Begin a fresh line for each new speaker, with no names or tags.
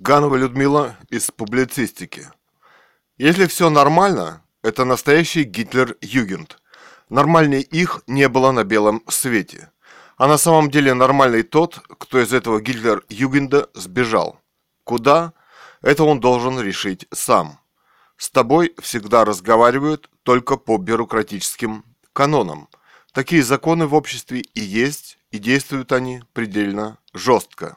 Ганова Людмила из публицистики. Если все нормально, это настоящий Гитлер-Югент. Нормальней их не было на белом свете. А на самом деле нормальный тот, кто из этого Гитлер-Югенда сбежал. Куда? Это он должен решить сам. С тобой всегда разговаривают только по бюрократическим канонам. Такие законы в обществе и есть, и действуют они предельно жестко.